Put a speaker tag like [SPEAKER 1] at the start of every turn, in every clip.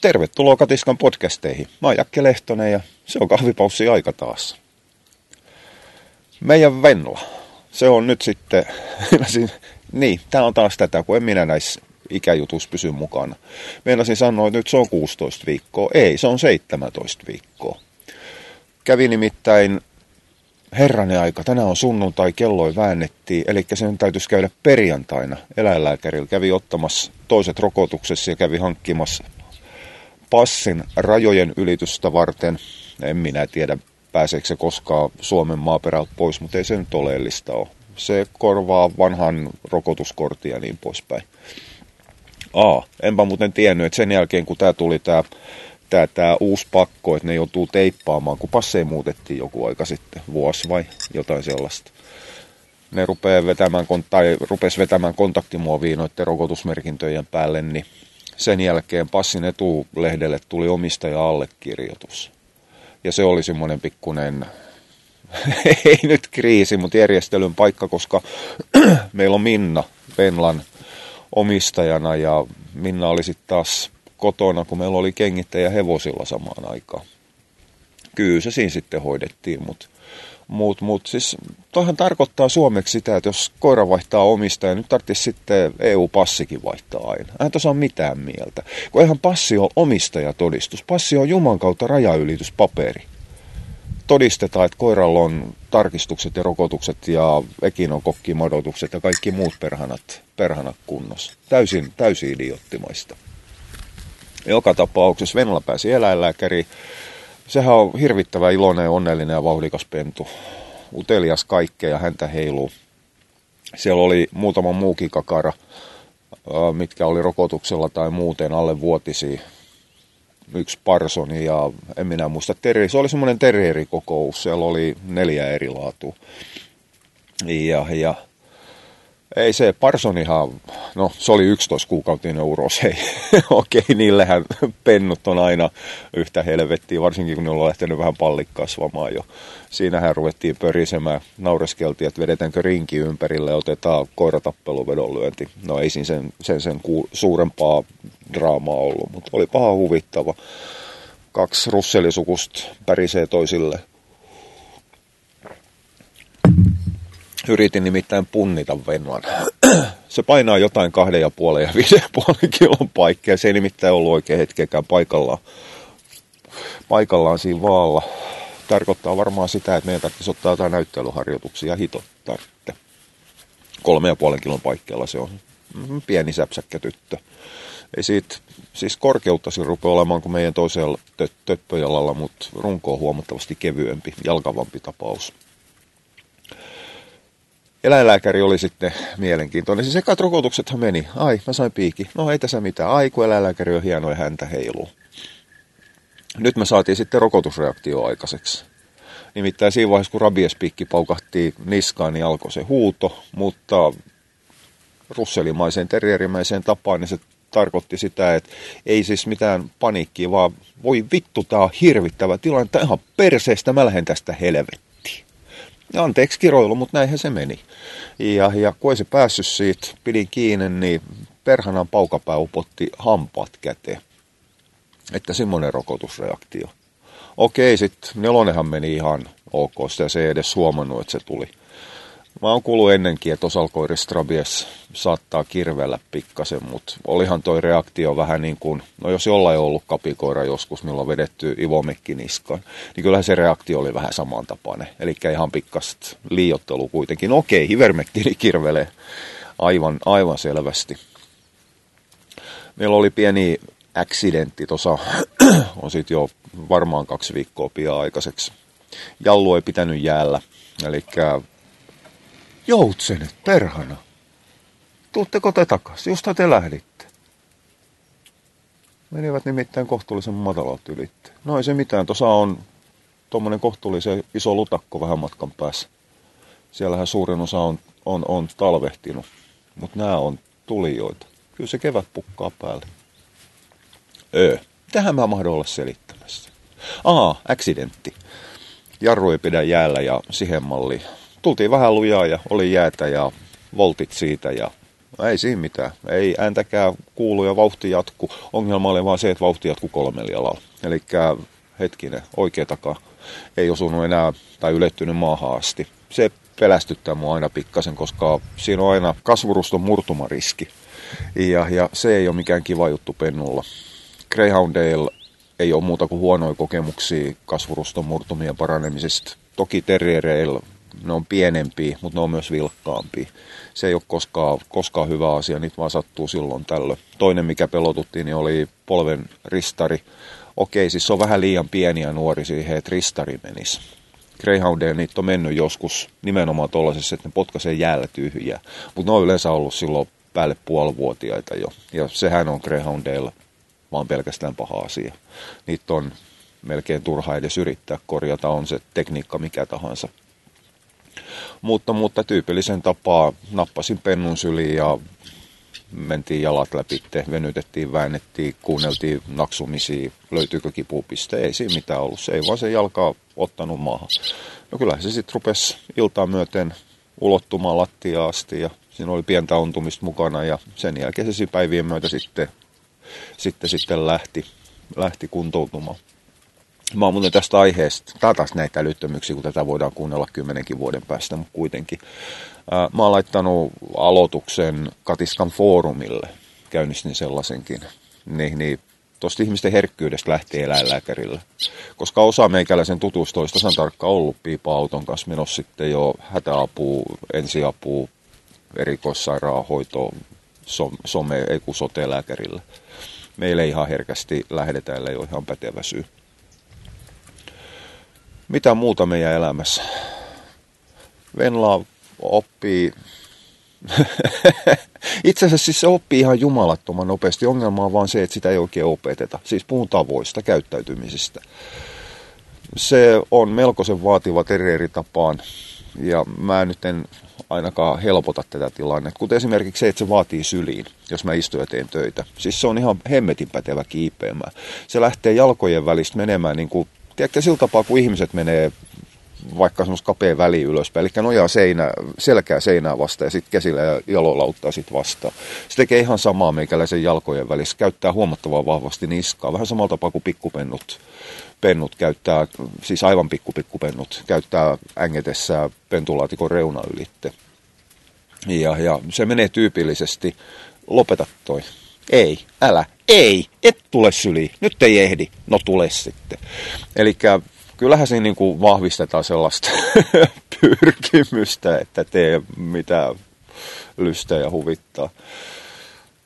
[SPEAKER 1] Tervetuloa Katiskan podcasteihin. Mä oon Jakke Lehtonen ja se on kahvipaussi aika taas. Meidän Venla. Se on nyt sitten, niin, tää on taas tätä, kun en minä näissä ikäjutus pysy mukana. Meinasin sanoa, että nyt se on 16 viikkoa. Ei, se on 17 viikkoa. Kävi nimittäin herranen aika, tänään on sunnuntai, kelloi väännettiin, eli sen täytyisi käydä perjantaina eläinlääkärillä. Kävi ottamassa toiset rokotuksessa ja kävi hankkimassa passin rajojen ylitystä varten. En minä tiedä, pääseekö se koskaan Suomen maaperältä pois, mutta ei se nyt oleellista ole. Se korvaa vanhan rokotuskortin ja niin poispäin. Aa, enpä muuten tiennyt, että sen jälkeen kun tämä tuli tämä tää, tää uusi pakko, että ne joutuu teippaamaan, kun passeja muutettiin joku aika sitten, vuosi vai jotain sellaista. Ne rupeaa vetämään, tai rupes vetämään kontaktimuovia noiden rokotusmerkintöjen päälle, niin sen jälkeen passin etulehdelle tuli omistaja-allekirjoitus. Ja se oli semmoinen pikkuinen, ei nyt kriisi, mutta järjestelyn paikka, koska meillä on Minna Venlan omistajana ja Minna oli sitten taas kotona, kun meillä oli kengittäjä hevosilla samaan aikaan. Kyllä se siinä sitten hoidettiin, mutta mut, mut, siis toihan tarkoittaa suomeksi sitä, että jos koira vaihtaa omistaja, nyt tarvitsisi sitten EU-passikin vaihtaa aina. Hän tuossa on mitään mieltä. Kun eihän passi ole omistajatodistus. Passi on Juman kautta rajaylityspaperi. Todistetaan, että koiralla on tarkistukset ja rokotukset ja ekinokokkimodotukset ja kaikki muut perhanat, perhanat kunnossa. Täysin, täysin idioottimaista. Joka tapauksessa Venla pääsi eläinlääkäriin sehän on hirvittävä iloinen, onnellinen ja vauhdikas pentu. Utelias kaikkea ja häntä heiluu. Siellä oli muutama muukin kakara, mitkä oli rokotuksella tai muuten alle vuotisia. Yksi parsoni ja en minä muista terri. Se oli semmoinen terrierikokous. Siellä oli neljä eri laatua. Ja, ja ei se, Parsonihan, no se oli 11 kuukautinen uros, hei. Okei, niillähän pennut on aina yhtä helvettiä, varsinkin kun ne on lähtenyt vähän pallik kasvamaan jo. Siinähän ruvettiin pörisemään, naureskeltiin, että vedetäänkö rinki ympärille ja otetaan koiratappeluvedonlyönti. No ei siinä sen, sen, sen ku, suurempaa draamaa ollut, mutta oli paha huvittava. Kaksi russelisukusta pärisee toisille Yritin nimittäin punnita Venlan. Se painaa jotain kahden ja puolen ja viiden puolen kilon paikkeja. Se ei nimittäin ollut oikein hetkeäkään paikallaan, paikallaan siinä vaalla. Tarkoittaa varmaan sitä, että meidän tarvitsisi ottaa jotain näyttelyharjoituksia hitottaa. Kolme ja puolen kilon paikkeella se on pieni säpsäkkä tyttö. Ei siitä, siis korkeutta se rupeaa olemaan kuin meidän toisella töppöjalalla, mutta runko on huomattavasti kevyempi, jalkavampi tapaus eläinlääkäri oli sitten mielenkiintoinen. Siis ekat rokotuksethan meni. Ai, mä sain piiki. No ei tässä mitään. Ai, kun eläinlääkäri on hieno ja häntä heiluu. Nyt me saatiin sitten rokotusreaktio aikaiseksi. Nimittäin siinä vaiheessa, kun rabiespiikki paukahti niskaan, niin alkoi se huuto, mutta russelimaiseen terrierimäiseen tapaan, niin se tarkoitti sitä, että ei siis mitään paniikkia, vaan voi vittu, tää on hirvittävä tilanne, tää ihan perseestä, mä lähden tästä helvettiin anteeksi kiroilu, mutta näinhän se meni. Ja, ja kun ei se päässyt siitä, pidin kiinni, niin perhanan paukapää upotti hampaat käteen. Että semmoinen rokotusreaktio. Okei, sitten nelonenhan meni ihan ok, sitä se ei edes huomannut, että se tuli. Mä oon kuullut ennenkin, että osalkoirissa rabies saattaa kirvellä pikkasen, mutta olihan toi reaktio vähän niin kuin, no jos jollain on ollut kapikoira joskus, millä on vedetty ivomekki niskaan, niin kyllähän se reaktio oli vähän samantapainen. Eli ihan pikkast liiottelu kuitenkin. No okei, hivermekki kirvelee aivan, aivan selvästi. Meillä oli pieni accidentti tuossa, on sitten jo varmaan kaksi viikkoa pian aikaiseksi. Jallu ei pitänyt jäällä, eli Joutsenet, perhana. Tuutteko te takaisin? Just te lähditte. Menivät nimittäin kohtuullisen matalalta ylitte. No ei se mitään. Tuossa on tuommoinen kohtuullisen iso lutakko vähän matkan päässä. Siellähän suurin osa on, on, on talvehtinut. Mutta nämä on tulijoita. Kyllä se kevät pukkaa päälle. Öö. Tähän mä mahdon olla selittämässä. Aa, accidentti. Jarru ei pidä jäällä ja siihen malliin tultiin vähän lujaa ja oli jäätä ja voltit siitä ja No ei siinä mitään. Ei ääntäkään kuulu ja vauhti jatku. Ongelma oli vaan se, että vauhti jatkuu kolmella jalalla. Eli hetkinen, oikea takaa ei osunut enää tai ylettynyt maahan asti. Se pelästyttää mua aina pikkasen, koska siinä on aina kasvuruston murtumariski. Ja, ja se ei ole mikään kiva juttu pennulla. Greyhoundale ei ole muuta kuin huonoja kokemuksia kasvuruston murtumien paranemisesta. Toki terriereillä ne on pienempiä, mutta ne on myös vilkkaampia. Se ei ole koskaan, koskaan hyvä asia, niitä vaan sattuu silloin tällöin. Toinen, mikä pelotuttiin, niin oli polven ristari. Okei, siis se on vähän liian pieni ja nuori siihen, että ristari menisi. Greyhoundilla niitä on mennyt joskus nimenomaan tuollaisessa, että ne potkaisee jäällä tyhjää. Mutta ne on yleensä ollut silloin päälle puolivuotiaita jo. Ja sehän on Greyhoundilla vaan pelkästään paha asia. Niitä on melkein turha edes yrittää korjata, on se tekniikka mikä tahansa. Mutta, mutta tyypillisen tapaa nappasin pennun syliin ja mentiin jalat läpi, venytettiin, väännettiin, kuunneltiin naksumisia, löytyykö kipupiste, ei siinä mitään ollut, se ei vaan se jalka ottanut maahan. No kyllä se sitten rupesi iltaa myöten ulottumaan lattiaan asti ja siinä oli pientä ontumista mukana ja sen jälkeen se päivien myötä sitten, sitten, sitten lähti, lähti kuntoutumaan. Mä oon muuten tästä aiheesta, tää taas näitä älyttömyyksiä, kun tätä voidaan kuunnella kymmenenkin vuoden päästä, mutta kuitenkin. Mä oon laittanut aloituksen Katiskan foorumille, käynnistin sellaisenkin. Niin, niin tuosta ihmisten herkkyydestä lähtee eläinlääkärille. Koska osa meikäläisen tutusta olisi tasan tarkkaan ollut piipa-auton kanssa menossa sitten jo hätäapua, ensiapua, erikoissairaanhoito, some, ei kun sote-lääkärille. Meille ihan herkästi lähdetään, ellei ole ihan pätevä syy. Mitä muuta meidän elämässä? Venla oppii Itse asiassa siis se oppii ihan jumalattoman nopeasti. Ongelma on vaan se, että sitä ei oikein opeteta. Siis puhun tavoista, käyttäytymisistä. Se on melkoisen vaativa tapaan. Ja mä nyt en ainakaan helpota tätä tilannetta. Kuten esimerkiksi se, että se vaatii syliin, jos mä istun ja teen töitä. Siis se on ihan hemmetin pätevä kiipeämään. Se lähtee jalkojen välistä menemään niin kuin tiedätkö, sillä tapaa, kun ihmiset menee vaikka semmoista kapea väli ylöspäin, eli nojaa seinä, selkää seinää vastaan ja sitten käsillä ja jaloilla auttaa sitten vastaan. Se tekee ihan samaa meikäläisen jalkojen välissä, käyttää huomattavan vahvasti niskaa, vähän samalla tapaa kuin pikkupennut pennut käyttää, siis aivan pikkupikkupennut, käyttää ängetessä pentulaatikon reuna ylitte. Ja, ja se menee tyypillisesti, lopeta toi, ei, älä, ei, et tule syliin, nyt ei ehdi, no tule sitten. Eli kyllähän siinä niin kuin vahvistetaan sellaista pyrkimystä, että tee mitä lystää ja huvittaa.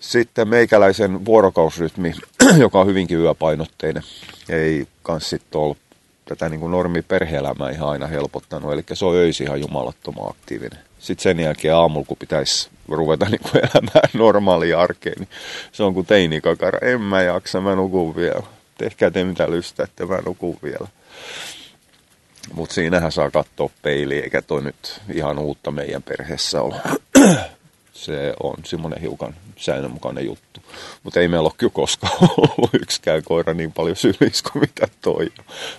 [SPEAKER 1] Sitten meikäläisen vuorokausrytmi, joka on hyvinkin yöpainotteinen, ei kans sitten ole tätä niin kuin normi perhe-elämää ihan aina helpottanut. Eli se on öisi ihan jumalattoman aktiivinen. Sitten sen jälkeen aamulla, kun pitäisi ruveta niin kuin elämään normaalia arkeen, niin se on kuin teinikakara. En mä jaksa, mä nukun vielä. Tehkää te mitä että mä nukun vielä. Mutta siinähän saa katsoa peiliä, eikä toi nyt ihan uutta meidän perheessä ole. Se on semmoinen hiukan säännönmukainen juttu. Mutta ei meillä ole kyllä koskaan ollut yksikään koira niin paljon sylissä kuin mitä toi.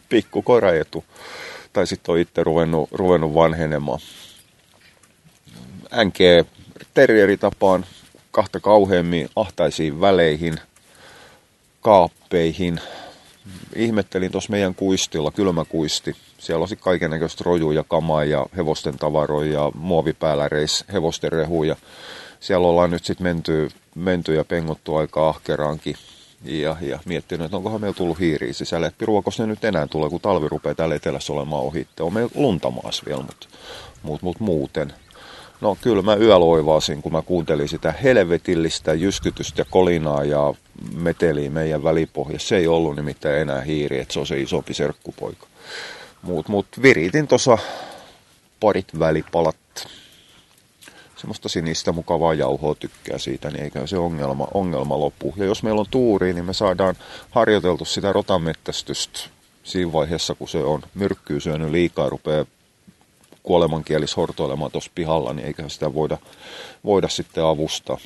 [SPEAKER 1] Pikku koira etu. Tai sitten on itse ruvennut, ruvennut vanhenemaan. NG tapaan kahta kauheammin ahtaisiin väleihin, kaappeihin. Ihmettelin tuossa meidän kuistilla, kylmäkuisti. Siellä olisi kaikenlaista rojuja, kamaa ja hevosten tavaroja ja muovipääläreis, hevosten rehuja. Siellä ollaan nyt sitten menty, menty ja pengottu aika ahkeraankin ja, ja miettinyt, että onkohan meillä tullut hiiriä sisälle. Piruakos ne nyt enää tulee, kun talvi rupeaa täällä etelässä olemaan ohitte. On meillä lunta maassa vielä, mutta mut, mut muuten. No kyllä mä yöllä oivasin, kun mä kuuntelin sitä helvetillistä jyskytystä ja kolinaa ja meteliä meidän välipohjassa. Se ei ollut nimittäin enää hiiri, että se on se isompi serkkupoika. Mut, mut viritin tuossa parit välipalat. Semmoista sinistä mukavaa jauhoa tykkää siitä, niin eikä se ongelma, ongelma lopu. Ja jos meillä on tuuri, niin me saadaan harjoiteltu sitä rotamettästystä siinä vaiheessa, kun se on myrkkyy syönyt liikaa, rupeaa kuolemankielis hortoilemaan tuossa pihalla, niin eiköhän sitä voida, voida sitten avustaa.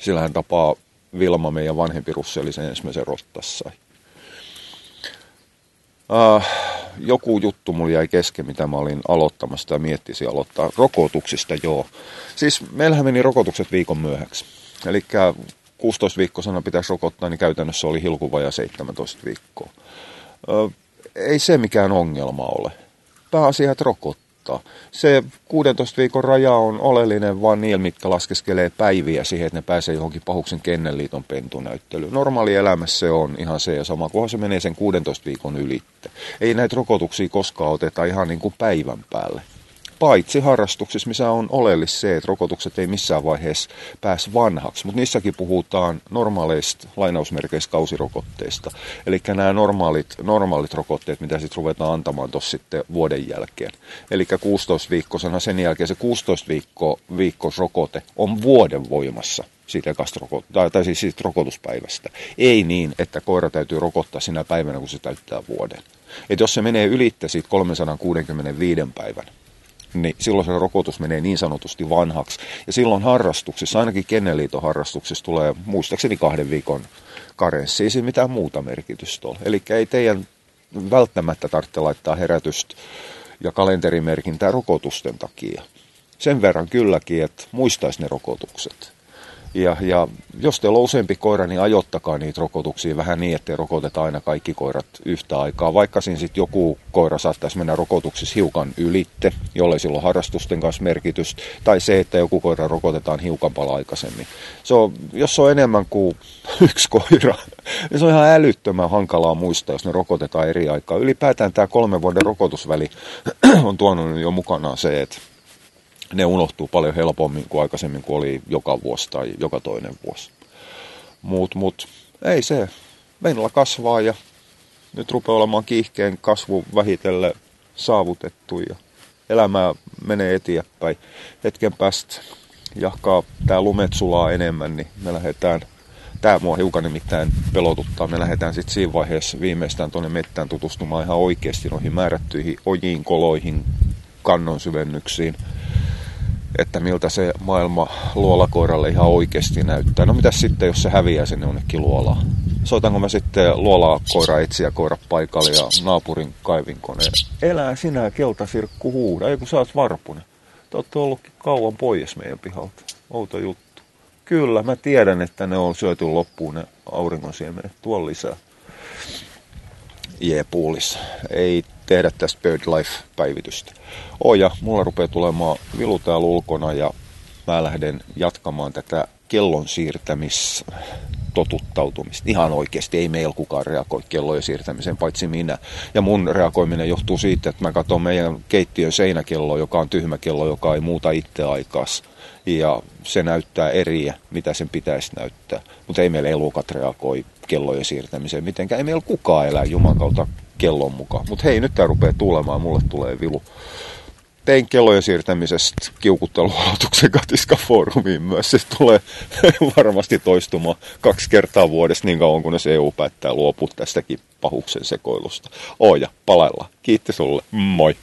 [SPEAKER 1] Sillähän tapaa Vilma, meidän vanhempi russe, eli sen ensimmäisen rottassa. Uh, joku juttu mulla jäi kesken, mitä mä olin aloittamassa ja miettisin aloittaa. Rokotuksista, joo. Siis meillähän meni rokotukset viikon myöhäksi. Eli 16 viikkoisena pitäisi rokottaa, niin käytännössä oli hilkuva ja 17 viikkoa. Ö, ei se mikään ongelma ole. Pääasia, että rokottaa. Se 16 viikon raja on oleellinen vaan niillä, mitkä laskeskelee päiviä siihen, että ne pääsee johonkin pahuksen kennenliiton pentunäyttelyyn. Normaali elämässä se on ihan se ja sama, kunhan se menee sen 16 viikon ylitte. Ei näitä rokotuksia koskaan oteta ihan niin kuin päivän päälle paitsi harrastuksissa, missä on oleellista se, että rokotukset ei missään vaiheessa pääse vanhaksi, mutta niissäkin puhutaan normaaleista lainausmerkeistä kausirokotteista. Eli nämä normaalit, normaalit rokotteet, mitä sitten ruvetaan antamaan tuossa sitten vuoden jälkeen. Eli 16 viikkosena sen jälkeen se 16 viikko, viikkosrokote on vuoden voimassa siitä rokot- tai, tai siis siitä rokotuspäivästä. Ei niin, että koira täytyy rokottaa sinä päivänä, kun se täyttää vuoden. Et jos se menee ylittä siitä 365 päivän, niin silloin se rokotus menee niin sanotusti vanhaksi. Ja silloin harrastuksissa, ainakin Kenneliiton harrastuksissa tulee muistaakseni kahden viikon karenssi, ei mitään muuta merkitystä ole. Eli ei teidän välttämättä tarvitse laittaa herätystä ja kalenterimerkintää rokotusten takia. Sen verran kylläkin, että muistaisi ne rokotukset. Ja, ja jos teillä on useampi koira, niin ajottakaa niitä rokotuksia vähän niin, että rokotetaan aina kaikki koirat yhtä aikaa. Vaikka siinä sitten joku koira saattaisi mennä rokotuksissa hiukan ylitte, jolle silloin harrastusten kanssa merkitystä, tai se, että joku koira rokotetaan hiukan paljon aikaisemmin. Se on, jos on enemmän kuin yksi koira, niin se on ihan älyttömän hankalaa muistaa, jos ne rokotetaan eri aikaa. Ylipäätään tämä kolmen vuoden rokotusväli on tuonut jo mukanaan se, että ne unohtuu paljon helpommin kuin aikaisemmin, kun oli joka vuosi tai joka toinen vuosi. Mut, mut ei se. Meillä kasvaa ja nyt rupeaa olemaan kiihkeen kasvu vähitellen saavutettu ja elämää menee eteenpäin. Hetken päästä jahkaa tämä lumet sulaa enemmän, niin me lähdetään, tämä mua hiukan nimittäin pelotuttaa, me lähdetään sitten siinä vaiheessa viimeistään tuonne mettään tutustumaan ihan oikeasti noihin määrättyihin ojiin, koloihin, kannon syvennyksiin – että miltä se maailma luolakoiralle ihan oikeasti näyttää. No mitä sitten, jos se häviää sinne jonnekin luolaan? Soitanko mä sitten luolaa koira etsiä koira paikalle ja naapurin kaivinkoneen? Elää sinä keltasirkku huuda, ei kun sä oot varpunen. Te ootte ollutkin kauan pois meidän pihalta. Outo juttu. Kyllä, mä tiedän, että ne on syöty loppuun ne aurinkonsiemenet. Tuon lisää. Jeepuulissa. Ei tehdä tästä BirdLife-päivitystä. Oja, mulla rupeaa tulemaan vilu täällä ulkona ja mä lähden jatkamaan tätä kellon siirtämis totuttautumista. Ihan oikeasti ei meillä kukaan reagoi kellojen siirtämiseen, paitsi minä. Ja mun reagoiminen johtuu siitä, että mä katson meidän keittiön seinäkello, joka on tyhmä kello, joka ei muuta itse aikas. Ja se näyttää eriä, mitä sen pitäisi näyttää. Mutta ei meillä elukat reagoi kellojen siirtämiseen mitenkään. Ei meillä kukaan elää Juman kautta kellon mukaan. Mutta hei, nyt tämä rupeaa tulemaan, mulle tulee vilu. Tein kellojen siirtämisestä kiukuttelualoituksen Katiska foorumiin myös. Se tulee varmasti toistumaan kaksi kertaa vuodessa niin kauan, kunnes EU päättää luopua tästäkin pahuksen sekoilusta. Oja, palaillaan. Kiitti sulle. Moi.